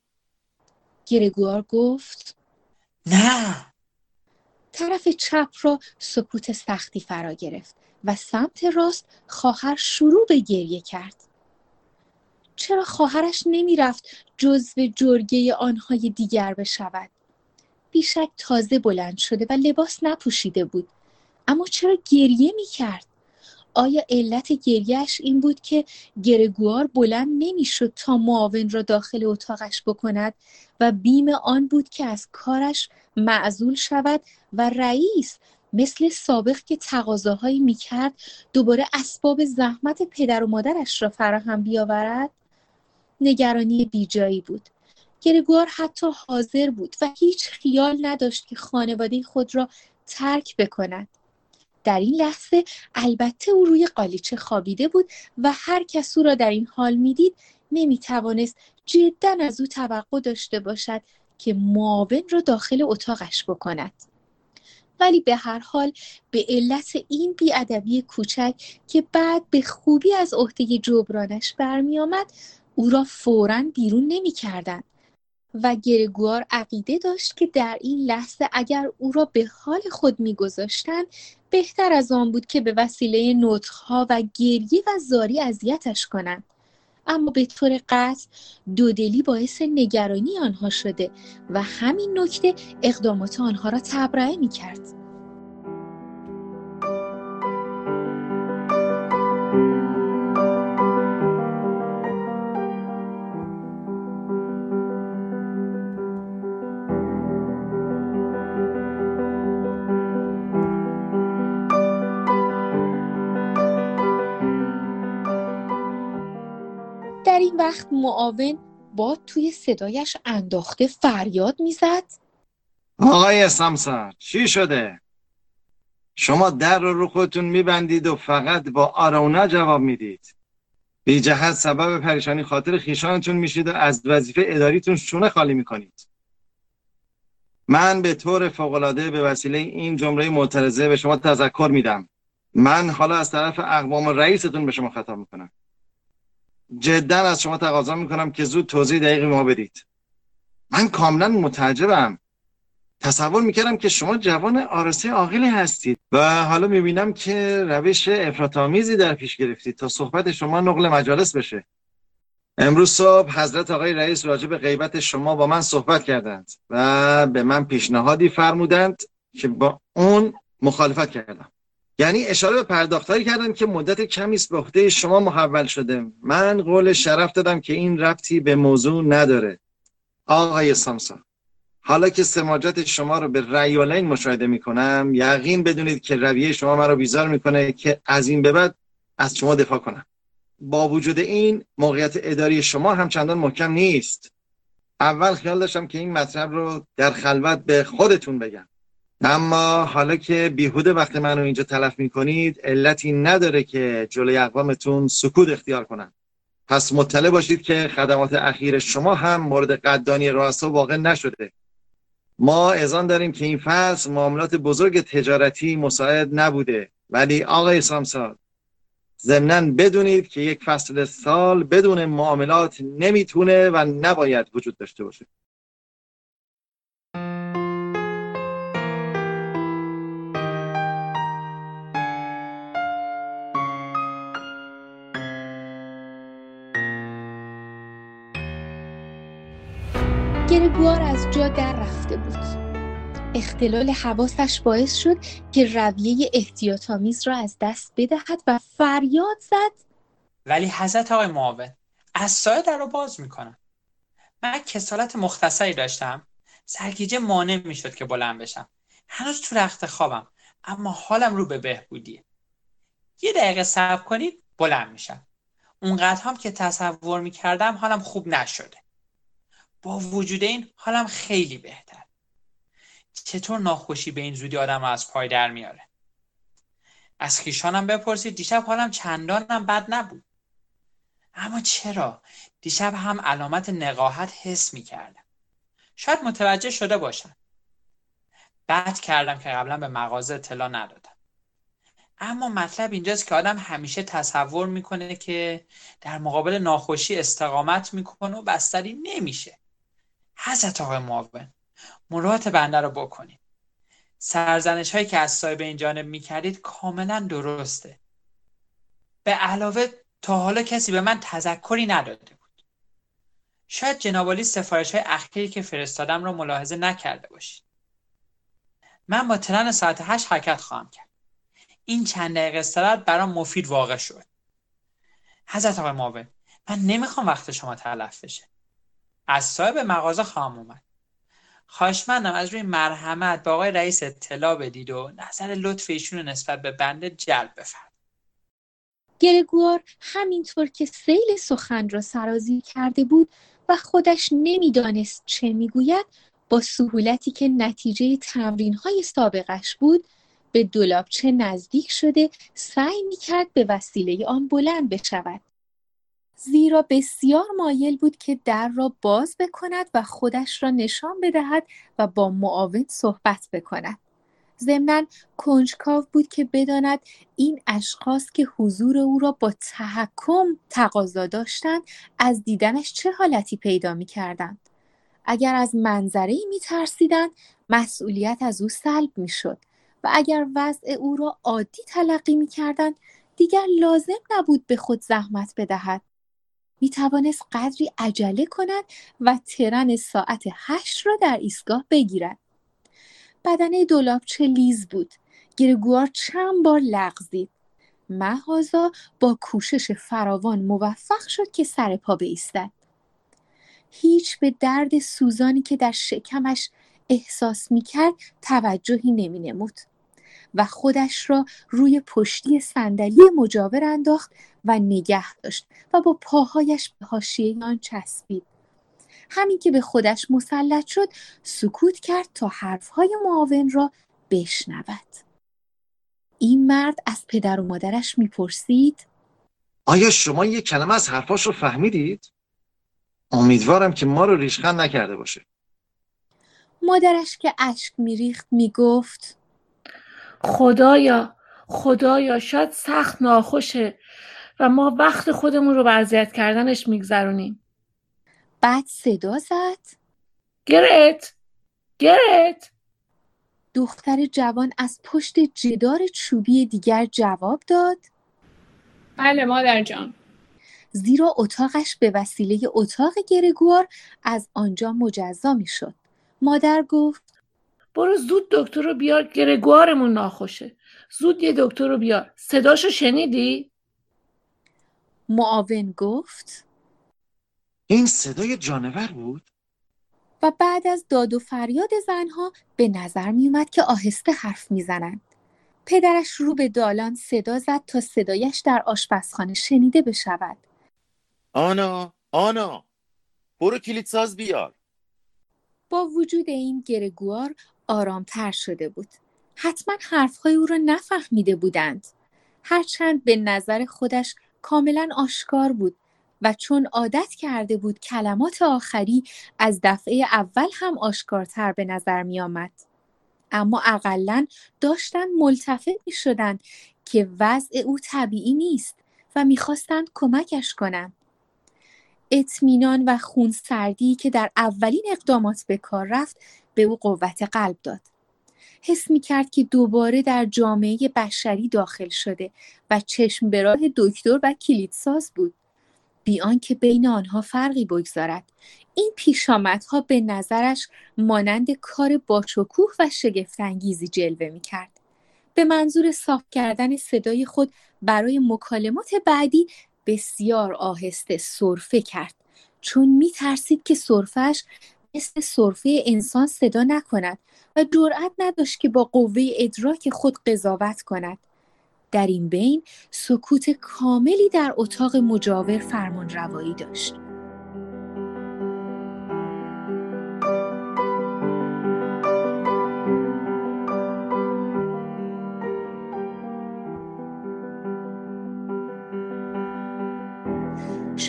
گرگوار گفت. نه. طرف چپ را سکوت سختی فرا گرفت. و سمت راست خواهر شروع به گریه کرد. چرا خواهرش نمی‌رفت جزو جرگه آنهای دیگر بشود؟ بیشک تازه بلند شده و لباس نپوشیده بود. اما چرا گریه می‌کرد؟ آیا علت گریهش این بود که گرگوار بلند نمی‌شد تا معاون را داخل اتاقش بکند و بیم آن بود که از کارش معزول شود و رئیس مثل سابق که تقاضاهایی می‌کرد دوباره اسباب زحمت پدر و مادرش را فراهم بیاورد نگرانی بیجایی بود. گرگوار حتی حاضر بود و هیچ خیال نداشت که خانواده خود را ترک بکند. در این لحظه البته او روی قالیچه خوابیده بود و هر کس او را در این حال می‌دید نمی‌توانست جدا از او توقع داشته باشد که معاون را داخل اتاقش بکند. ولی به هر حال به علت این بیادبی کوچک که بعد به خوبی از عهده جبرانش برمیآمد او را فورا بیرون نمی‌کردند و گرگوار عقیده داشت که در این لحظه اگر او را به حال خود میگذاشتند بهتر از آن بود که به وسیله نطخها و گریه و زاری اذیتش کنند. اما به طور قطع دودلی باعث نگرانی آنها شده و همین نکته اقدامات آنها را تبرئه می کرد. این وقت معاون باد توی صدایش انداخته فریاد می‌زد. آقای سمسر چی شده؟ شما در رو رو خودتون میبندید و فقط با آرونه جواب می‌دید. بی جهت سبب پریشانی خاطر خیشانتون میشید و از وظیفه اداریتون شونه خالی می‌کنید. من به طور فوقالعاده به وسیله این جمله معترضه به شما تذکر میدم. من حالا از طرف اقوام رئیستون به شما خطاب می‌کنم. جدا از شما تقاضا می‌کنم که زود توضیح دقیقی ما بدید. من کاملا متعجبم. تصور می‌کردم که شما جوان آرسته عاقلی هستید و حالا می‌بینم که روش افراط‌آمیزی در پیش گرفتید تا صحبت شما نقل مجالس بشه. امروز صبح حضرت آقای رئیس راجع غیبت شما با من صحبت کردند و به من پیشنهادی فرمودند که با اون مخالفت کردم. یعنی اشاره به پرداختهایی کردم که مدت کمی است به عهده شما محول شده. من قول شرف دادم که این ربطی به موضوع نداره. آقای سامسون حالا که سماجت شما رو به ریالین مشاهده می‌کنم یقین بدونید که رویه شما مرا بیزار می‌کنه که از این به بعد از شما دفاع کنم. با وجود این موقعیت اداری شما هم چندان محکم نیست. اول خیال داشتم که این مطلب رو در خلوت به خودتون بگم. اما حالا که بیهوده وقت منو اینجا تلف می‌کنید علتی نداره که جلوی اقوامتون سکوت اختیار کنم پس مطلع باشید که خدمات اخیر شما هم مورد قدردانی رؤسا واقع نشده. ما اذان داریم که این فصل معاملات بزرگ تجارتی مساعد نبوده. ولی آقای سامساد ضمنا بدونید که یک فصل سال بدون معاملات نمی‌تونه و نباید وجود داشته باشه. گرگوار از جا در رفته بود. اختلال حواسش باعث شد که رویه احتیاطآمیز را از دست بدهد و فریاد زد. ولی حضرت آقای معاون از سایه در رو باز می‌کنم. من کسالت مختصری داشتم. سرگیجه مانع می‌شد که بلند بشم. هنوز تو رخت خوابم اما حالم رو به بهبودیه. یه دقیقه صبر کنید بلند میشم. اونقدر هم که تصور می‌کردم حالم خوب نشده. با وجود این حالم خیلی بهتر. چطور ناخوشی به این زودی آدم از پای در میاره؟ از خیشانم بپرسید دیشب حالم چندانم بد نبود. اما چرا؟ دیشب هم علامت نقاهت حس می‌کردم. شاید متوجه شده باشم. بد کردم که قبلا به مغازه اطلاع ندادم. اما مطلب اینجاست که آدم همیشه تصور می‌کنه که در مقابل ناخوشی استقامت می‌کنه و بستری نمیشه. حضرت آقای معاون مراعات بنده رو بکنید. سرزنش هایی که از صاحب این جانب می‌کردید کاملا درسته. به علاوه تا حالا کسی به من تذکری نداده بود. شاید جنابالی سفارش های اخیری که فرستادم رو ملاحظه نکرده باشید. من با ترن ساعت هشت حرکت خواهم کرد. این چند دقیقه استراحت برام مفید واقع شد. حضرت آقای معاون من نمی‌خوام وقت شما تلف بشه. از صاحب مغازه خواهم اومد. خواهشمندم از روی مرحمت به آقای رئیس اطلاع بدید و نظر لطف ایشون رو نسبت به بنده جلب بفرمایید. گرگوار همینطور که سیل سخن را سرازی کرده بود و خودش نمی‌دانست چه می‌گوید با سهولتی که نتیجه تمرین های سابقش بود به دولابچه نزدیک شده سعی می‌کرد به وسیله آن بلند بشود. زیرا بسیار مایل بود که در را باز بکند و خودش را نشان بدهد و با معاون صحبت بکند ضمنا کنجکاو بود که بداند این اشخاص که حضور او را با تحکم تقاضا داشتند از دیدنش چه حالتی پیدا می کردند. اگر از منظره می ترسیدند مسئولیت از او سلب می شد و اگر وضع او را عادی تلقی می کردند دیگر لازم نبود به خود زحمت بدهد. می توانست قدری عجله کند و ترن ساعت هشت را در ایستگاه بگیرد. بدنه دولابچه لیز بود. گرگوار چند بار لغزید. مهازا با کوشش فراوان موفق شد که سر پا بایستد. هیچ به درد سوزانی که در شکمش احساس می کرد توجهی نمی نمود. و خودش را روی پشتی صندلی مجاور انداخت و نگه داشت و با پاهایش به حاشیه آن چسبید. همین که به خودش مسلط شد سکوت کرد تا حرفهای معاون را بشنود. این مرد از پدر و مادرش می‌پرسید آیا شما یک کلمه از حرفاش رو فهمیدید؟ امیدوارم که ما رو ریشخند نکرده باشه. مادرش که اشک میریخت می‌گفت خدایا خدایا شاید سخت ناخوشه و ما وقت خودمون رو به اذیت کردنش میگذرونیم. بعد صدا زد. گرت گرت دختر جوان از پشت جدار چوبی دیگر جواب داد. بله مادر جان. زیرا اتاقش به وسیله اتاق گرگوار از آنجا مجزا می‌شد. مادر گفت برو زود دکتر رو بیار گرگوارمون ناخوشه زود یه دکتر رو بیار صداشو شنیدی؟ معاون گفت این صدای جانور بود؟ و بعد از داد و فریاد زنها به نظر می اومد که آهسته حرف می‌زنند. پدرش رو به دالان صدا زد تا صدایش در آشپزخانه شنیده بشود. آنا آنا برو کلید ساز بیار با وجود این گرگوار آرامتر شده بود. حتما حرفهای او را نفهمیده بودند. هرچند به نظر خودش کاملا آشکار بود و چون عادت کرده بود کلمات آخری از دفعه اول هم آشکارتر به نظر می آمد. اما اقلا داشتن ملتفت می شدن که وضع او طبیعی نیست و می‌خواستند کمکش کنند. اطمینان و خونسردی که در اولین اقدامات به کار رفت به او قوت قلب داد. حس می کرد که دوباره در جامعه بشری داخل شده و چشم به راه دکتر و کلیدساز بود. بی آنکه بین آنها فرقی بگذارد این پیشامدها به نظرش مانند کار باشکوه و شگفتانگیزی جلوه می کرد. به منظور صاف کردن صدای خود برای مکالمات بعدی بسیار آهسته صرفه کرد چون می ترسید که صرفش مثل صرفه انسان صدا نکند و جرأت نداشت که با قوه ادراک خود قضاوت کند. در این بین سکوت کاملی در اتاق مجاور فرمان روایی داشت.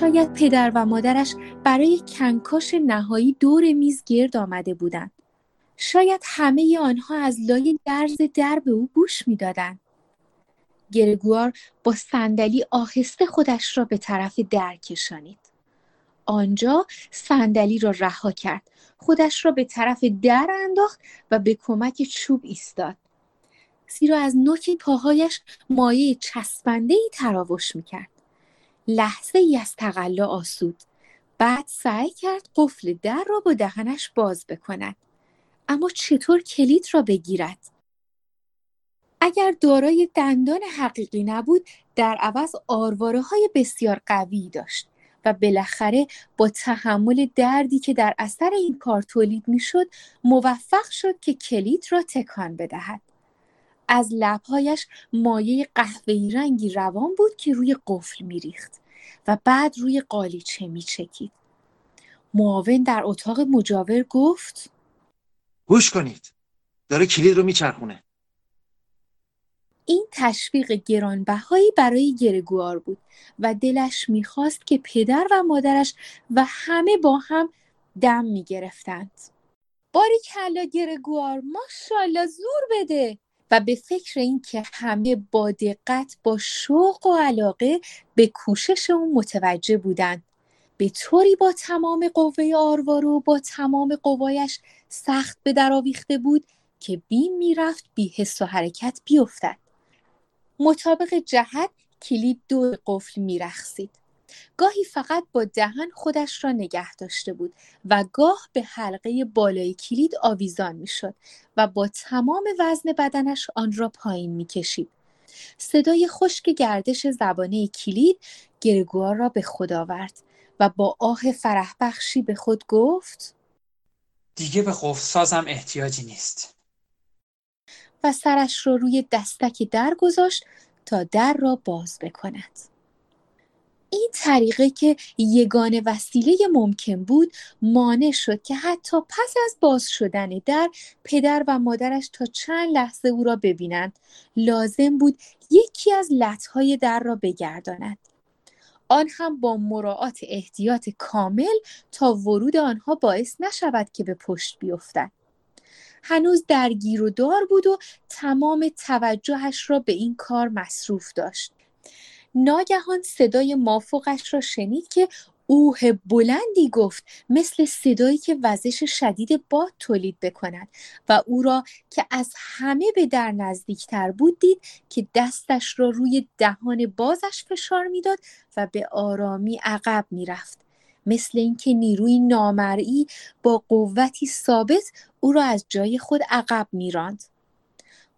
شاید پدر و مادرش برای کنکاش نهایی دور میز گرد آمده بودند. شاید همه آنها از لای درز در به او گوش می‌دادند. گرگوار با صندلی آهسته خودش را به طرف در کشانید. آنجا صندلی را رها کرد. خودش را به طرف در انداخت و به کمک چوب ایستاد. زیرا از نوک پاهایش مایه چسبنده ای تراوش می‌کرد. لحظه ای از تقلا آسود. بعد سعی کرد قفل در را با دهنش باز بکند. اما چطور کلید را بگیرد؟ اگر دارای دندان حقیقی نبود در عوض آرواره های بسیار قوی داشت و بالاخره با تحمل دردی که در اثر این کار تولید می‌شد موفق شد که کلید را تکان بدهد از لبهایش مایه قهوه‌ای رنگی روان بود که روی قفل میریخت و بعد روی قالیچه میچکید. معاون در اتاق مجاور گفت گوش کنید. داره کلید رو میچرخونه. این تشویق گرانبهایی برای گرگوار بود و دلش می‌خواست که پدر و مادرش و همه با هم دم می‌گرفتند. باری کلا گرگوار ماشاءالله زور بده. و به فکر اینکه همه با دقت با شوق و علاقه به کوشش او متوجه بودند به طوری با تمام قوه آروارو با تمام قوایش سخت به درآویخته بود که بیم می‌رفت بی حس و حرکت بیفتد. مطابق جهت کلید دور قفل میرخسید گاهی فقط با دهن خودش را نگه داشته بود و گاه به حلقه بالای کلید آویزان می‌شد و با تمام وزن بدنش آن را پایین می‌کشید صدای خشک گردش زبانه کلید گرگوار را به خود آورد و با آه فرح بخشی به خود گفت دیگه به قفل سازم احتیاجی نیست و سرش را روی دستک در گذاشت تا در را باز بکند. این طریقه که یگان وسیله ممکن بود مانع شد که حتی پس از باز شدن در پدر و مادرش تا چند لحظه او را ببینند. لازم بود یکی از لطهای در را بگرداند. آن هم با مراعات احتیاط کامل تا ورود آنها باعث نشود که به پشت بیفتد. هنوز درگیر و دار بود و تمام توجهش را به این کار مصروف داشت. ناگهان صدای مافوقش را شنید که اوه بلندی گفت مثل صدایی که وزش شدید باد تولید بکند و او را که از همه به در نزدیکتر بود دید که دستش را روی دهان بازش فشار می‌داد و به آرامی عقب می‌رفت. مثل اینکه نیروی نامرئی با قوتی ثابت او را از جای خود عقب میراند.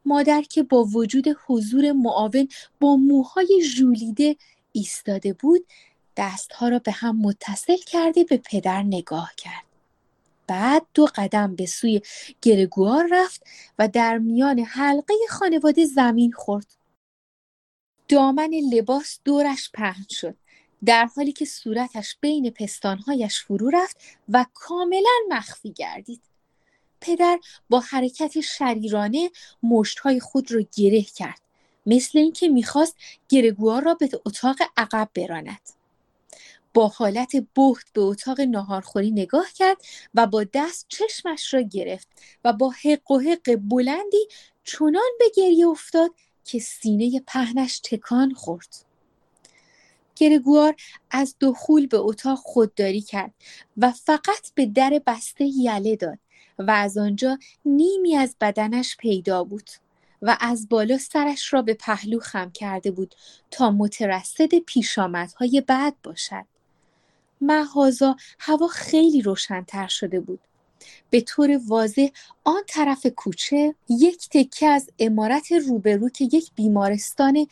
مادر که با وجود حضور معاون با موهای ژولیده ایستاده بود دستها را به هم متصل کرده به پدر نگاه کرد. بعد دو قدم به سوی گرگوار رفت و در میان حلقه خانواده زمین خورد. دامن لباس دورش پهن شد در حالی که صورتش بین پستانهایش فرو رفت و کاملا مخفی گردید. پدر با حرکت شریرانه مشتهای خود را گره کرد. مثل اینکه می‌خواست گرگوار را به اتاق عقب براند. با حالت بهت به اتاق ناهارخوری نگاه کرد و با دست چشمش را گرفت و با حق و حق بلندی چنان به گریه افتاد که سینه پهنش تکان خورد. گرگوار از دخول به اتاق خودداری کرد و فقط به در بسته یله داد. و از آنجا نیمی از بدنش پیدا بود و از بالا سرش را به پهلو خم کرده بود تا مترصد پیشامدهای بعد باشد. محازا هوا خیلی روشنتر شده بود. به طور واضح آن طرف کوچه یک تکه از امارت روبرو که یک بیمارستان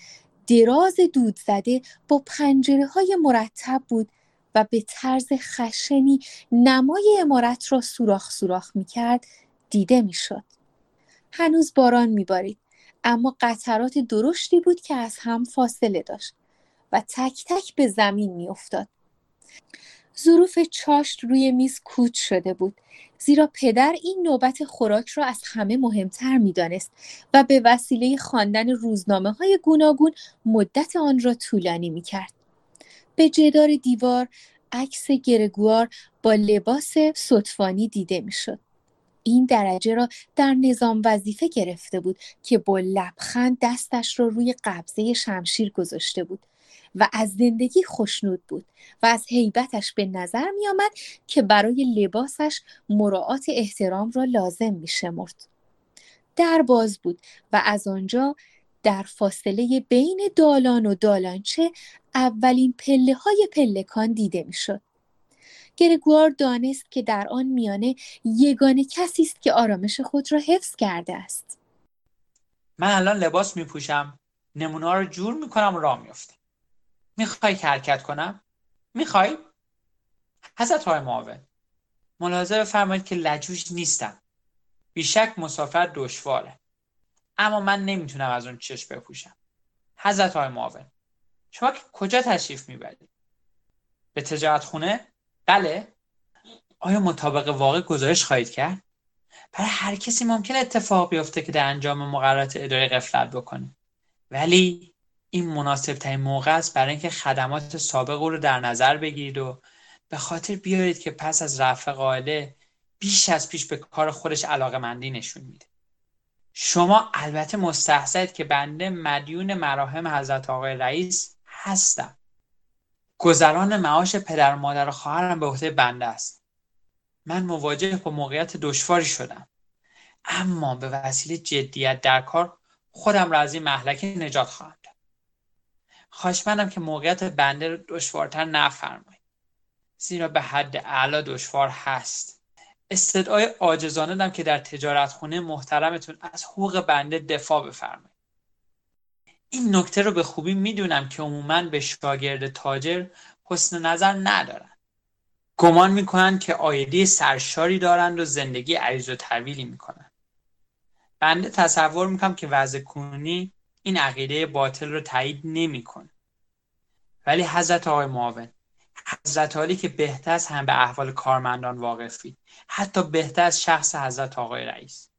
دراز دود زده با پنجره های مرتب بود و به طرز خشنی نمای امارت را سوراخ سوراخ می کرد دیده می شد. هنوز باران می بارید اما قطرات درشتی بود که از هم فاصله داشت و تک تک به زمین می افتاد. ظروف چاشت روی میز کوچ شده بود زیرا پدر این نوبت خوراک را از همه مهمتر می‌دانست و به وسیله خواندن روزنامه های گوناگون مدت آن را طولانی می کرد. به جدار دیوار عکس گرگوار با لباس صدفانی دیده می‌شد. این درجه را در نظام وظیفه گرفته بود که با لبخند دستش را روی قبضه شمشیر گذاشته بود و از زندگی خوشنود بود و از حیبتش به نظر می آمد که برای لباسش مراعات احترام را لازم می شمرد. در باز بود و از آنجا در فاصله بین دالان و دالانچه اولین پله های پلکان دیده می شد. گرگوار دانست که در آن میانه یگانه کسی است که آرامش خود را حفظ کرده است. من الان لباس می پوشم نمونه رو جور می کنم و راه میافتم. می‌خوای که حرکت کنم؟ می‌خوای؟ حضرت های معاون ملاحظه بفرمایید که لجوج نیستم. بیشک مسافر دشواره. اما من نمی‌تونم از اون چشم بپوشم. حضرت های معاون شما کجا تشریف می‌برید؟ به تجارت خونه؟ بله. آیا مطابق واقع گزارش خواهید کرد؟ برای هر کسی ممکن اتفاق بیفته که در انجام مقررات اداره غفلت بکنه. ولی این مناسب ترین موقع است برای اینکه خدمات سابق رو در نظر بگیرید و به خاطر بیارید که پس از رفع قاعده بیش از پیش به کار خودش علاقه مندی نشون میده. شما البته مستحضرید که بنده مدیون مراهم حضرت آقای رئیس هستم. گذران معاش پدر مادر و خواهرم به عهده بنده است. من مواجه با موقعیت دشواری شدم. اما به وسیله جدیت در کار خودم را از این محلکه نجات خواهم داد. خواهشمندم که موقعیت بنده رو دشوارتر نفرمایید. زیرا به حد اعلا دشوار هست. استدعای عاجزانه دم که در تجارت خونه محترمتون از حقوق بنده دفاع بفرمایید. این نکته رو به خوبی می‌دونم که عموما به شاگرد تاجر حسن نظر ندارن. گمان می‌کنن که آیدی سرشاری دارند و زندگی عریض و طویلی می‌کنن بنده تصور می‌کنم که وضع کنونی این عقیده باطل رو تایید نمی‌کنه. ولی حضرت آقای معاون حضرت عالی که بهتر هم به احوال کارمندان واقفی حتی بهتر از شخص حضرت آقای رئیس.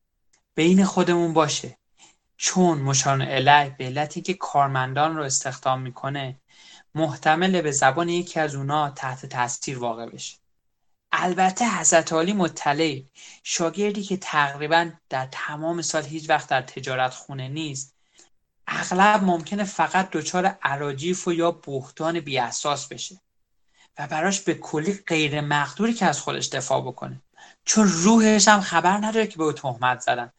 بین خودمون باشه. چون مشان اله به علتی که کارمندان رو استخدام می‌کنه محتمل به زبان یکی از اونا تحت تاثیر واقع بشه. البته حضرت عالی مطلع شاگردی که تقریبا در تمام سال هیچ وقت در تجارت خونه نیست اغلب ممکنه فقط دچار عراجیف و یا بهتان بیاساس بشه. و براش به کلی غیر مقدوری که از خودش دفاع بکنه. چون روحش هم خبر نداره که به او تهمت زدن.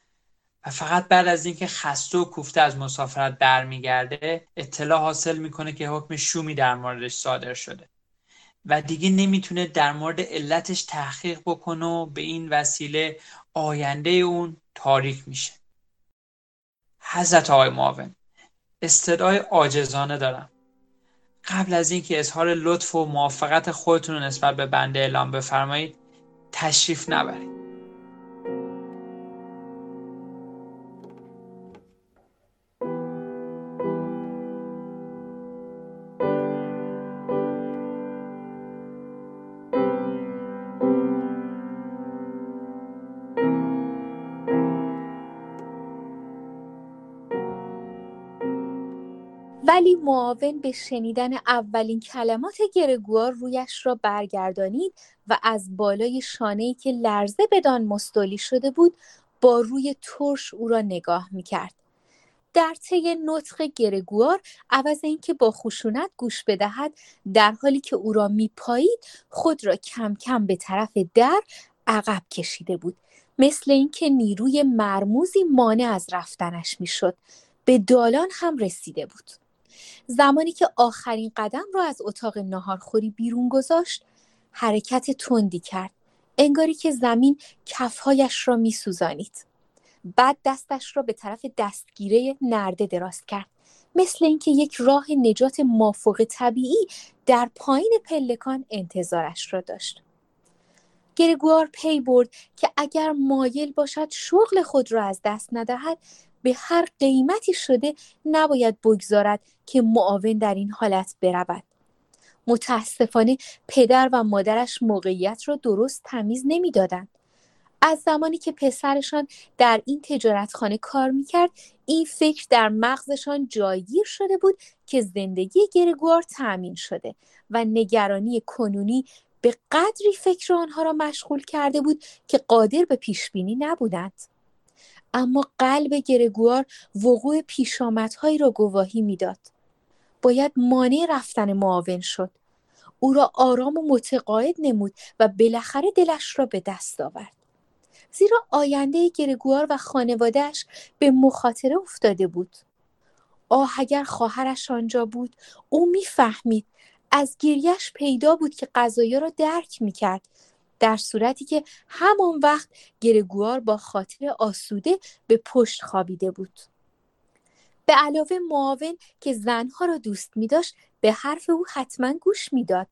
و فقط بعد از اینکه خسته و کوفته از مسافرت برمیگرده اطلاع حاصل می‌کنه که حکم شومی در موردش صادر شده. و دیگه نمی‌تونه در مورد علتش تحقیق بکنه و به این وسیله آینده اون تاریک میشه. حضرت آقای معاون استدعای عاجزانه دارم. قبل از اینکه اظهار لطف و موافقت خودتون رو نسبت به بنده اعلام بفرمایید تشریف نبرید. معاون به شنیدن اولین کلمات گرگوار رویش را برگردانید و از بالای شانهای که لرزه بدان مستولی شده بود با روی ترش او را نگاه می‌کرد. در طی نطق گرگوار عوض اینکه با خشونت گوش بدهد در حالی که او را میپایید خود را کم کم به طرف در عقب کشیده بود. مثل اینکه نیروی مرموزی مانع از رفتنش می‌شد. به دالان هم رسیده بود. زمانی که آخرین قدم را از اتاق ناهارخوری بیرون گذاشت حرکت تندی کرد. انگاری که زمین کفهایش را میسوزانید. بعد دستش را به طرف دستگیره نرده دراز کرد. مثل اینکه یک راه نجات مافوق طبیعی در پایین پلکان انتظارش را داشت. گرگوار پی برد که اگر مایل باشد شغل خود را از دست ندهد به هر قیمتی شده نباید بگذارد که معاون در این حالت برود. متاسفانه پدر و مادرش موقعیت را درست تمیز نمی‌دادند. از زمانی که پسرشان در این تجارتخانه کار می‌کرد این فکر در مغزشان جایگیر شده بود که زندگی گرگوار تأمین شده و نگرانی کنونی به قدری فکر آنها را مشغول کرده بود که قادر به پیشبینی نبودند. اما قلب گرگوار وقوع پیشامدهایی را گواهی می‌داد. باید مانع رفتن معاون شد. او را آرام و متقاعد نمود و بالاخره دلش را به دست آورد. زیرا آینده گرگوار و خانوادهش به مخاطره افتاده بود. آه اگر خواهرش آنجا بود او می‌فهمید. از گریش پیدا بود که قضایی را درک می‌کرد. در صورتی که همان وقت گرگوار با خاطر آسوده به پشت خوابیده بود. به علاوه معاون که زنها را دوست می داشت به حرف او حتما گوش می‌داد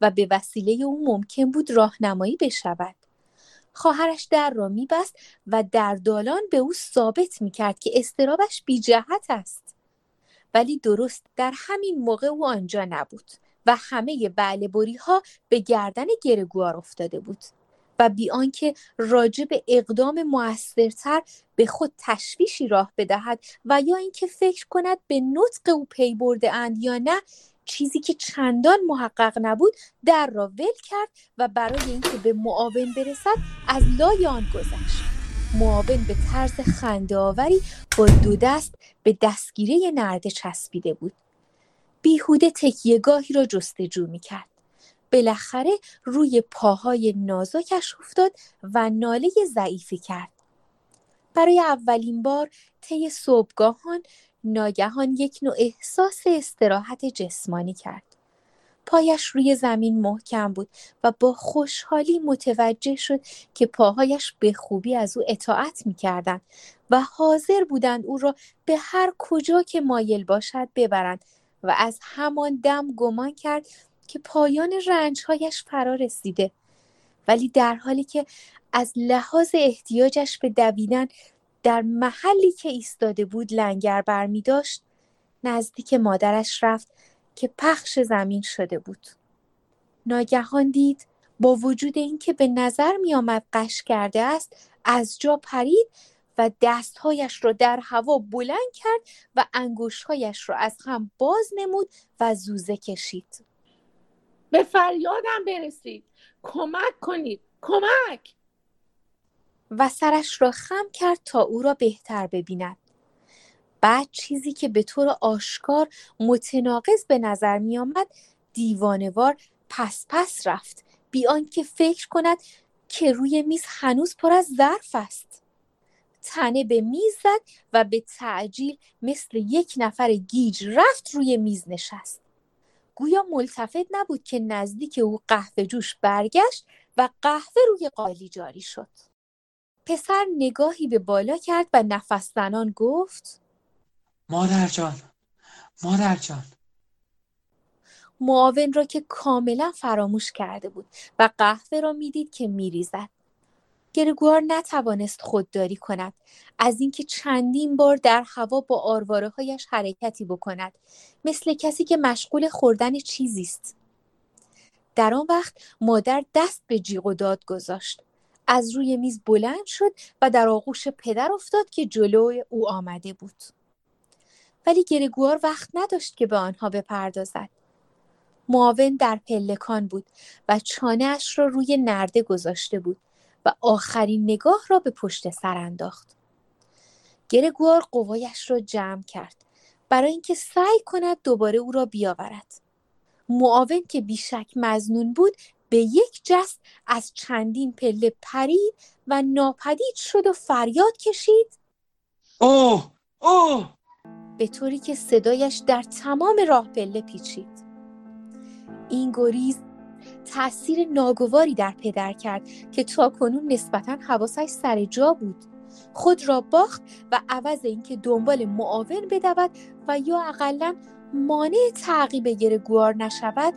و به وسیله او ممکن بود راهنمایی بشود. خواهرش در را میبست و در دالان به او ثابت می‌کرد که استرابش بی جهت است. ولی درست در همین موقع او آنجا نبود. و همه بری ها به گردن گرگوار افتاده بود و بی آنکه راجع به اقدام موثرتر به خود تشویشی راه بدهد و یا اینکه فکر کند به نطق او پی برده اند یا نه چیزی که چندان محقق نبود در را ول کرد و برای اینکه به معاون برسد از لای آن گذشت. معاون به طرز خنده آوری با دو دست به دستگیره نرده چسبیده بود. بیهوده تکیهگاهی را جستجو می‌کرد. بالاخره روی پاهای نازکش افتاد و ناله ضعیفی کرد. برای اولین بار طی صبحگاهان ناگهان یک نوع احساس استراحت جسمانی کرد. پایش روی زمین محکم بود و با خوشحالی متوجه شد که پاهایش به خوبی از او اطاعت می‌کردند و حاضر بودند او را به هر کجا که مایل باشد ببرند و از همان دم گمان کرد که پایان رنجهایش فرا رسیده. ولی در حالی که از لحاظ احتیاجش به دویدن در محلی که ایستاده بود لنگر برمی داشت نزدیک مادرش رفت که پخش زمین شده بود. ناگهان دید با وجود اینکه به نظر می آمد قش کرده است از جا پرید و دستهایش را در هوا بلند کرد و انگشتهایش را از هم باز نمود و زوزه کشید. به فریادم برسید. کمک کنید. کمک! و سرش را خم کرد تا او را بهتر ببیند. بعد چیزی که به طور آشکار متناقض به نظر می آمد دیوانوار پس پس رفت. بی آنکه فکر کند که روی میز هنوز پر از ظرف است. تنه به میز زد و به تعجیل مثل یک نفر گیج رفت روی میز نشست. گویا ملتفت نبود که نزدیک او قهوه جوش برگشت و قهوه روی قالی جاری شد. پسر نگاهی به بالا کرد و نفس زنان گفت مادر جان مادر جان. معاون را که کاملا فراموش کرده بود و قهوه را می‌دید که میریزد. گرگوار نتوانست خودداری کند. از اینکه چندین بار در هوا با آرواره هایش حرکتی بکند. مثل کسی که مشغول خوردن چیزی است. در آن وقت مادر دست به جیغ و داد گذاشت. از روی میز بلند شد و در آغوش پدر افتاد که جلو او آمده بود. ولی گرگوار وقت نداشت که به آنها بپردازد. معاون در پلکان بود و چانه اش را روی نرده گذاشته بود. و آخرین نگاه را به پشت سر انداخت. گرگوار قوایش را جمع کرد برای اینکه سعی کند دوباره او را بیاورد. معاون که بیشک مزنون بود به یک جست از چندین پله پرید و ناپدید شد و فریاد کشید اوه اوه به طوری که صدایش در تمام راه پله پیچید. این گریز تأثیر ناگواری در پدر کرد که تاکنون نسبتا حواسش سر جا بود. خود را باخت و عوض اینکه دنبال معاون بدود و یا اقلا مانع تعقیب گرگوار نشود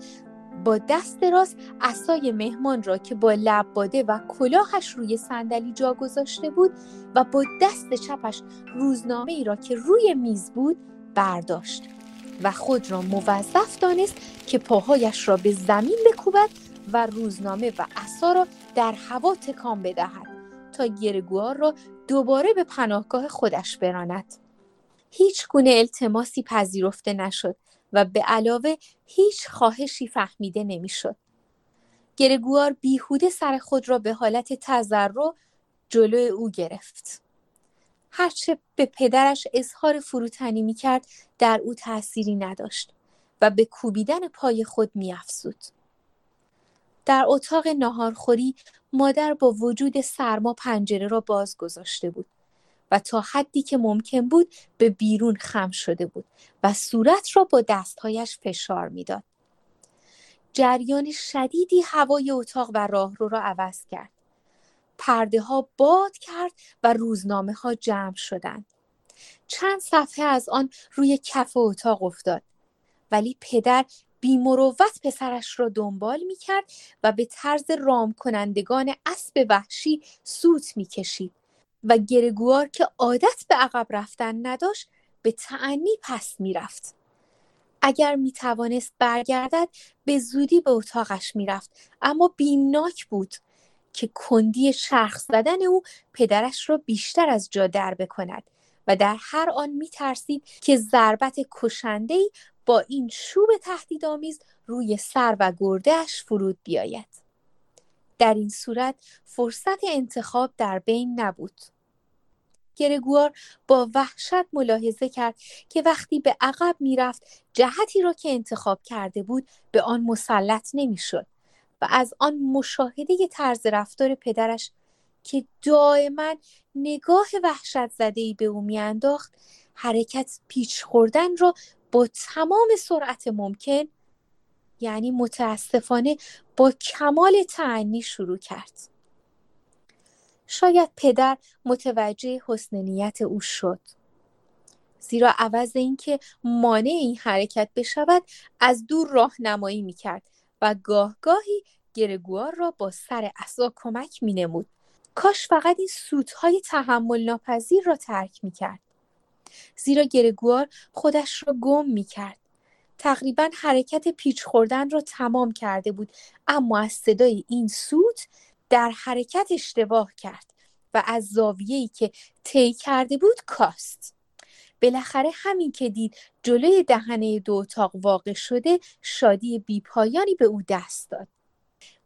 با دست راست اسای مهمان را که با لب باده و کلاهش روی صندلی جا گذاشته بود و با دست چپش روزنامه ای را که روی میز بود برداشت. و خود را موظف دانست که پاهایش را به زمین بکوبد و روزنامه و عصا را در هوا تکان بدهد تا گرگوار را دوباره به پناهگاه خودش براند هیچ گونه التماسی پذیرفته نشد و به علاوه هیچ خواهشی فهمیده نمی‌شد. گرگوار بیهوده سر خود را به حالت تذرع جلو او گرفت. هرچه به پدرش اظهار فروتنی می کرد در او تأثیری نداشت و به کوبیدن پای خود می افزود. در اتاق ناهارخوری مادر با وجود سرما پنجره را باز گذاشته بود و تا حدی که ممکن بود به بیرون خم شده بود و صورت را با دستهایش فشار می‌داد. جریان شدیدی هوای اتاق و راهرو را عوض کرد. پرده ها باد کرد و روزنامه ها جمع شدند. چند صفحه از آن روی کف اتاق افتاد. ولی پدر بیمروت پسرش را دنبال می کرد و به طرز رام کنندگان اسب وحشی سوت می کشید و گرگوار که عادت به عقب رفتن نداشت به تعنی پس می رفت. اگر می توانست برگردد به زودی به اتاقش می رفت اما بیمناک بود که کندی شرخ زدن او پدرش را بیشتر از جا در بکند و در هر آن می ترسید که ضربت کشندهی با این شوب تهدیدآمیز روی سر و گردهش فرود بیاید. در این صورت فرصت انتخاب در بین نبود. گرگوار با وحشت ملاحظه کرد که وقتی به عقب می‌رفت جهتی را که انتخاب کرده بود به آن مسلط نمی‌شد و از آن مشاهده طرز رفتار پدرش که دائما نگاه وحشت زده به او میانداخت حرکت پیچ خوردن را با تمام سرعت ممکن یعنی متاسفانه با کمال تعنی شروع کرد. شاید پدر متوجه حسن نیت او شد. زیرا عوض اینکه مانع این حرکت بشود از دور راهنمایی می‌کرد. و گاه گاهی گرگوار را با سر عصا کمک مینمود. کاش فقط این سوتهای تحمل ناپذیر را ترک می‌کرد. زیرا گرگوار خودش را گم می کرد. تقریبا حرکت پیچ خوردن را تمام کرده بود اما از صدای این سوت در حرکت اشتباه کرد و از زاویه‌ای که طی کرده بود کاست. بالاخره همین که دید جلوی دهنه دو اتاق واقع شده شادی بیپایانی به او دست داد.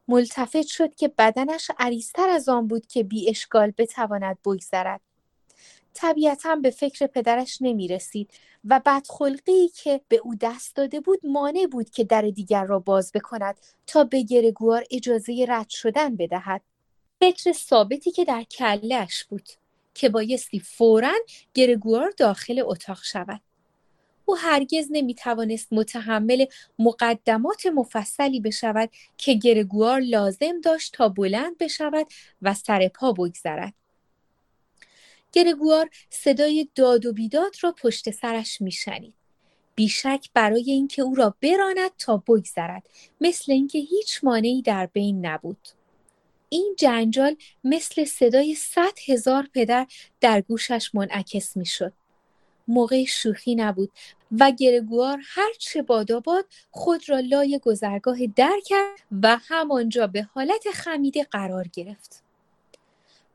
ملتفت شد که بدنش عریضتر از آن بود که بی اشکال بتواند بگذرد. طبیعتا به فکر پدرش نمی رسید و بدخلقی که به او دست داده بود مانع بود که در دیگر را باز بکند تا به گرگوار اجازه رد شدن بدهد. فکر ثابتی که در کلش بود. که بایستی فورا گرگوار داخل اتاق شود. او هرگز نمی‌توانست متحمل مقدمات مفصلی بشود که گرگوار لازم داشت تا بلند بشود و سر پا بگذرد. گرگوار صدای داد و بیداد را پشت سرش میشنید. بیشک برای اینکه او را براند تا بگذرد مثل اینکه هیچ مانعی در بین نبود. این جنجال مثل صدای صد هزار پدر در گوشش منعکس می‌شد. موقع شوخی نبود و گرگوار هرچه باداباد خود را لای گذرگاه در کرد و همانجا به حالت خمیده قرار گرفت.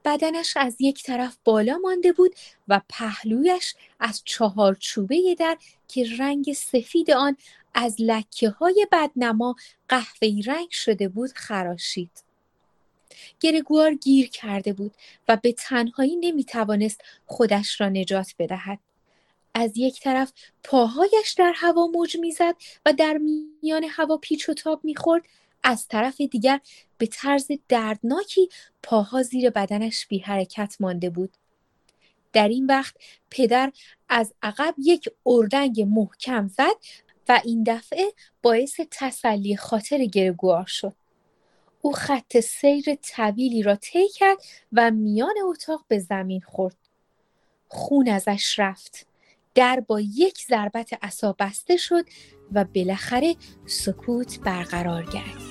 بدنش از یک طرف بالا مانده بود و پهلویش از چهار چوبه در که رنگ سفید آن از لکه های بدنما قهوه‌ای رنگ شده بود خراشید. گرگوار گیر کرده بود و به تنهایی نمی‌توانست خودش را نجات بدهد. از یک طرف پاهایش در هوا موج می‌زد و در میان هوا پیچ و تاب می‌خورد از طرف دیگر به طرز دردناکی پاها زیر بدنش بی حرکت مانده بود. در این وقت پدر از عقب یک اردنگ محکم زد و این دفعه باعث تسلی خاطر گرگوار شد. او خط سیر طویلی را طی کرد و میان اتاق به زمین خورد. خون ازش رفت. در با یک ضربت عصا بسته شد و بالاخره سکوت برقرار گردید.